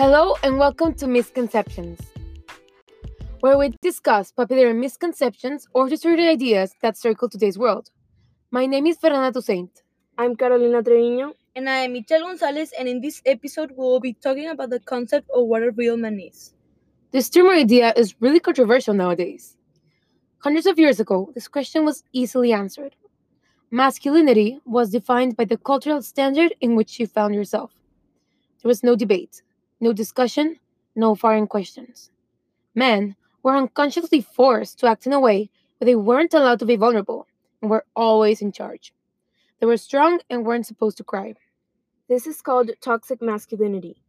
Hello and welcome to Misconceptions, where we discuss popular misconceptions or distorted ideas that circle today's world. My name is Fernanda Toussaint. I'm Carolina Treviño. And I am Michelle Gonzalez, and in this episode, we will be talking about the concept of what a real man is. This term or idea is really controversial nowadays. Hundreds of years ago, this question was easily answered. Masculinity was defined by the cultural standard in which you found yourself. There was no debate, no discussion, no foreign questions. Men were unconsciously forced to act in a way where they weren't allowed to be vulnerable and were always in charge. They were strong and weren't supposed to cry. This is called toxic masculinity.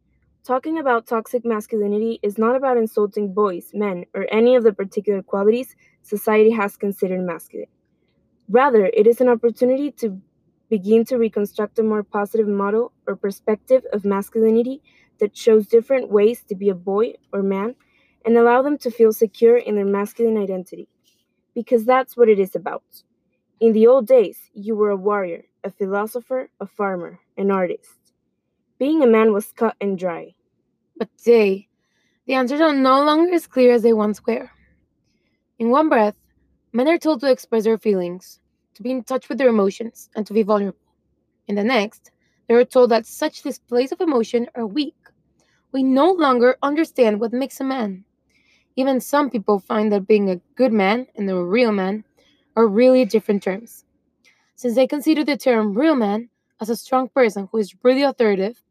Talking about toxic masculinity is not about insulting boys, men, or any of the particular qualities society has considered masculine. Rather, it is an opportunity to begin to reconstruct a more positive model or perspective of masculinity that shows different ways to be a boy or man and allow them to feel secure in their masculine identity. Because that's what it is about. In the old days, you were a warrior, a philosopher, a farmer, an artist. Being a man was cut and dry. But today, the answers are no longer as clear as they once were. In one breath, men are told to express their feelings, to be in touch with their emotions, and to be vulnerable. In the next, they are told that such displays of emotion are weak. We no longer understand what makes a man. Even some people find that being a good man and a real man are really different terms, since they consider the term real man as a strong person who is really authoritative,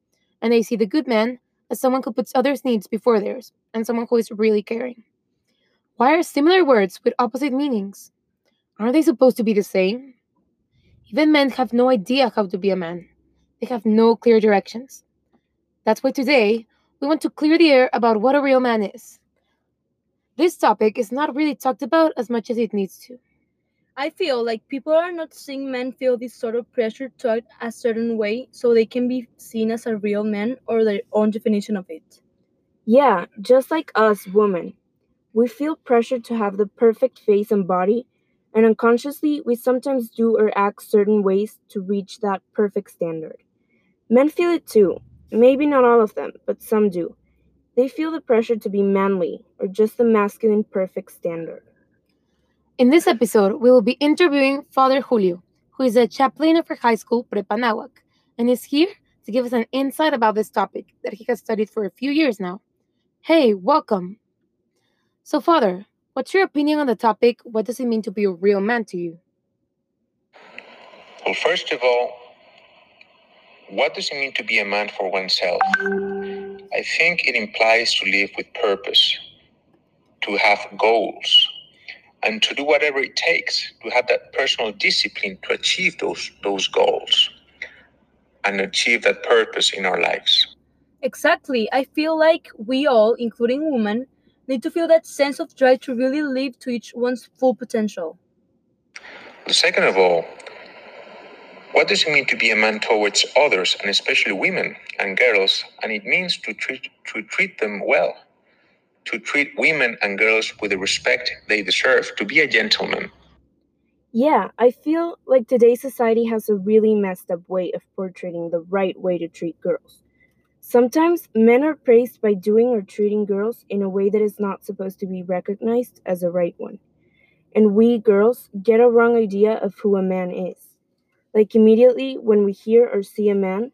and they see the good man as someone who puts others' needs before theirs and someone who is really caring. Why are similar words with opposite meanings? Aren't they supposed to be the same? Even men have no idea how to be a man. They have no clear directions. That's why today we want to clear the air about what a real man is. This topic is not really talked about as much as it needs to. I feel like people are not seeing men feel this sort of pressure to act a certain way so they can be seen as a real man or their own definition of it. Yeah, just like us women. We feel pressure to have the perfect face and body, and unconsciously, we sometimes do or act certain ways to reach that perfect standard. Men feel it too. Maybe not all of them, but some do. They feel the pressure to be manly or just the masculine perfect standard. In this episode, we will be interviewing Father Julio, who is a chaplain of our high school, Prepa Anáhuac, and is here to give us an insight about this topic that he has studied for a few years now. Hey, welcome. So, Father, what's your opinion on the topic? What does it mean to be a real man to you? Well, first of all, what does it mean to be a man for oneself? I think it implies to live with purpose, to have goals, and to do whatever it takes to have that personal discipline to achieve those those goals and achieve that purpose in our lives. Exactly. I feel like we all, including women, need to feel that sense of drive to really live to each one's full potential. The second of all, what does it mean to be a man towards others, and especially women and girls? And it means to treat to treat them well, to treat women and girls with the respect they deserve, to be a gentleman. Yeah, I feel like today's society has a really messed up way of portraying the right way to treat girls. Sometimes men are praised by doing or treating girls in a way that is not supposed to be recognized as a right one. And we girls get a wrong idea of who a man is. Like immediately when we hear or see a man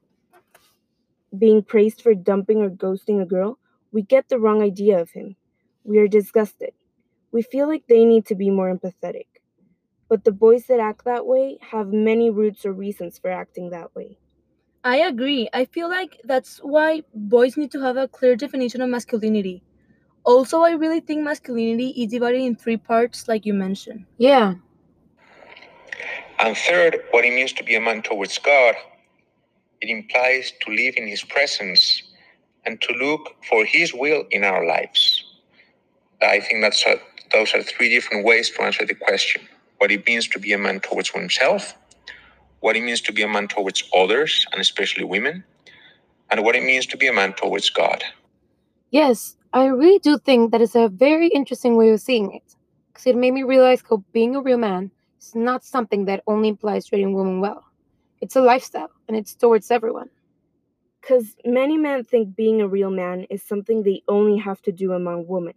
being praised for dumping or ghosting a girl, we get the wrong idea of him. We are disgusted. We feel like they need to be more empathetic. But the boys that act that way have many roots or reasons for acting that way. I agree. I feel like that's why boys need to have a clear definition of masculinity. Also, I really think masculinity is divided in three parts, like you mentioned. Yeah, And third, what it means to be a man towards God. It implies to live in His presence and to look for His will in our lives. I think that's a, those are three different ways to answer the question: what it means to be a man towards oneself, what it means to be a man towards others, and especially women, and what it means to be a man towards God. yes, I really do think that is a very interesting way of seeing it, because it made me realize how being a real man is not something that only implies treating women well. It's a lifestyle, and it's towards everyone. Because many men think being a real man is something they only have to do among women,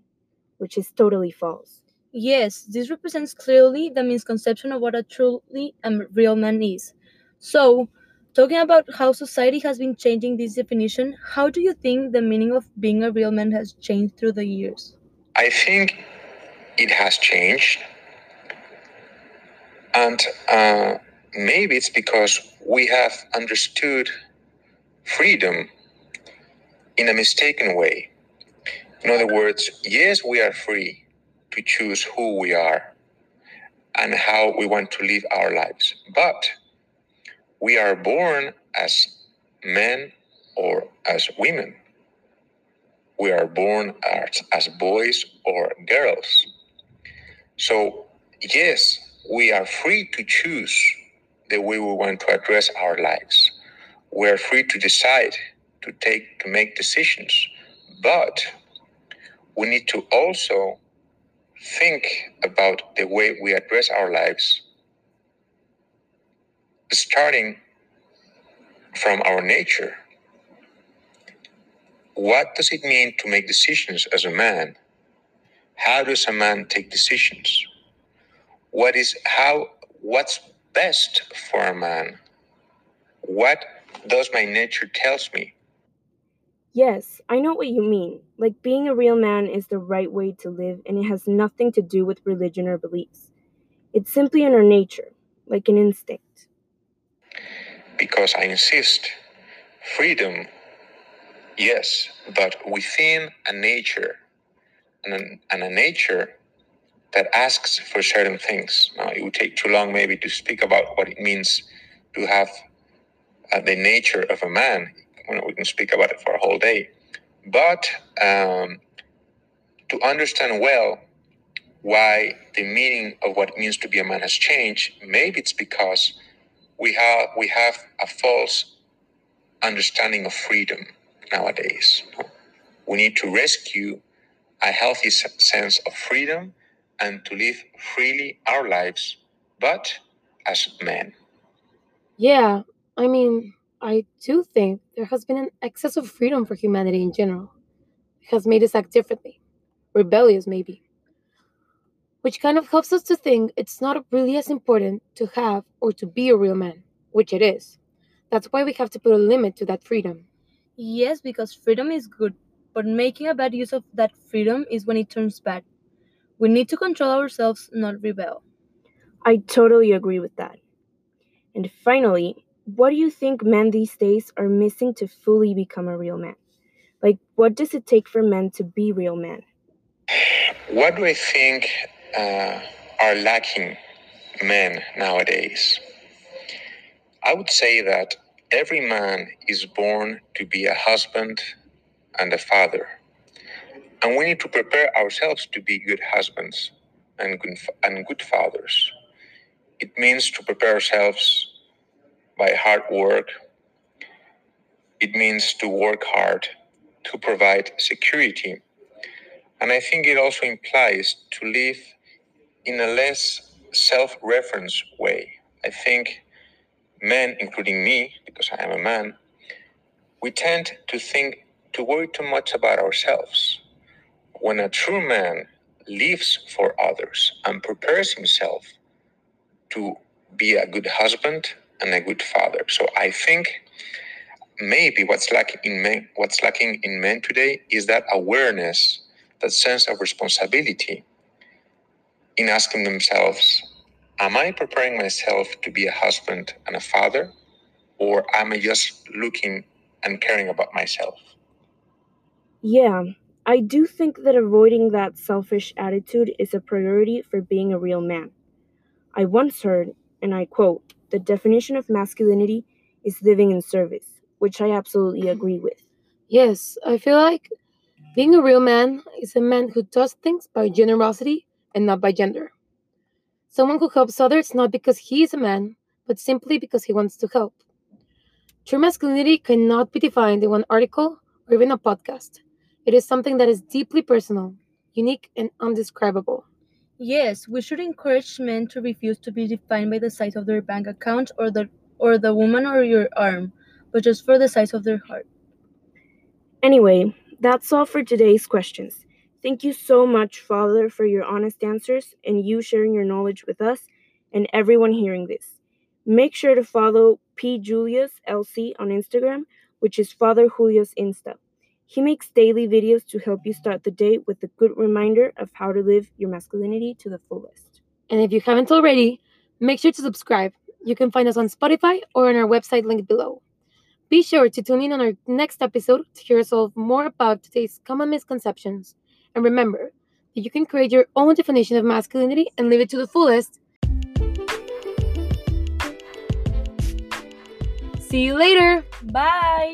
which is totally false. Yes, this represents clearly the misconception of what a truly um, real man is. So, talking about how society has been changing this definition, how do you think the meaning of being a real man has changed through the years? I think it has changed. And uh, maybe it's because we have understood freedom in a mistaken way. In other words, yes, we are free to choose who we are and how we want to live our lives. But we are born as men or as women. We are born as, as boys or girls. So, yes, we are free to choose the way we want to address our lives. We are free to decide to take to make decisions, but we need to also think about the way we address our lives, starting from our nature. What does it mean to make decisions as a man? How does a man take decisions? What is how what's best for a man? What does my nature tells me? Yes, I know what you mean. Like being a real man is the right way to live, and it has nothing to do with religion or beliefs. It's simply in our nature, like an instinct. Because I insist, freedom, yes, but within a nature, and a, and a nature that asks for certain things. Now, it would take too long maybe to speak about what it means to have uh, the nature of a man. Know, we can speak about it for a whole day. But um, to understand well why the meaning of what it means to be a man has changed, maybe it's because we have we have a false understanding of freedom nowadays. We need to rescue a healthy sense of freedom and to live freely our lives, but as men. Yeah, I mean, I do think there has been an excess of freedom for humanity in general. It has made us act differently, rebellious maybe, which kind of helps us to think it's not really as important to have or to be a real man, which it is. That's why we have to put a limit to that freedom. Yes, because freedom is good, but making a bad use of that freedom is when it turns bad. We need to control ourselves, not rebel. I totally agree with that. And finally, what do you think men these days are missing to fully become a real man? Like, what does it take for men to be real men? What do I think uh, are lacking men nowadays? I would say that every man is born to be a husband and a father. And we need to prepare ourselves to be good husbands and good, and good fathers. It means to prepare ourselves by hard work. It means to work hard to provide security. And I think it also implies to live in a less self reference way. I think men, including me, because I am a man, we tend to think to worry too much about ourselves when a true man lives for others and prepares himself to be a good husband and a good father. So I think maybe what's lacking in men what's lacking in men today is that awareness, that sense of responsibility in asking themselves, am I preparing myself to be a husband and a father? Or am I just looking and caring about myself? Yeah, I do think that avoiding that selfish attitude is a priority for being a real man. I once heard, and I quote, the definition of masculinity is living in service, which I absolutely mm-hmm. agree with. Yes, I feel like being a real man is a man who does things by generosity and not by gender. Someone who helps others not because he is a man, but simply because he wants to help. True masculinity cannot be defined in one article or even a podcast. It is something that is deeply personal, unique, and undescribable. Yes, we should encourage men to refuse to be defined by the size of their bank account or the or the woman or your arm, but just for the size of their heart. Anyway, that's all for today's questions. Thank you so much, Father, for your honest answers and you sharing your knowledge with us and everyone hearing this. Make sure to follow P. Julius LC on Instagram, which is Father Julius Insta. He makes daily videos to help you start the day with a good reminder of how to live your masculinity to the fullest. And if you haven't already, make sure to subscribe. You can find us on Spotify or on our website linked below. Be sure to tune in on our next episode to hear us all more about today's common misconceptions. And remember that you can create your own definition of masculinity and live it to the fullest. See you later! Bye!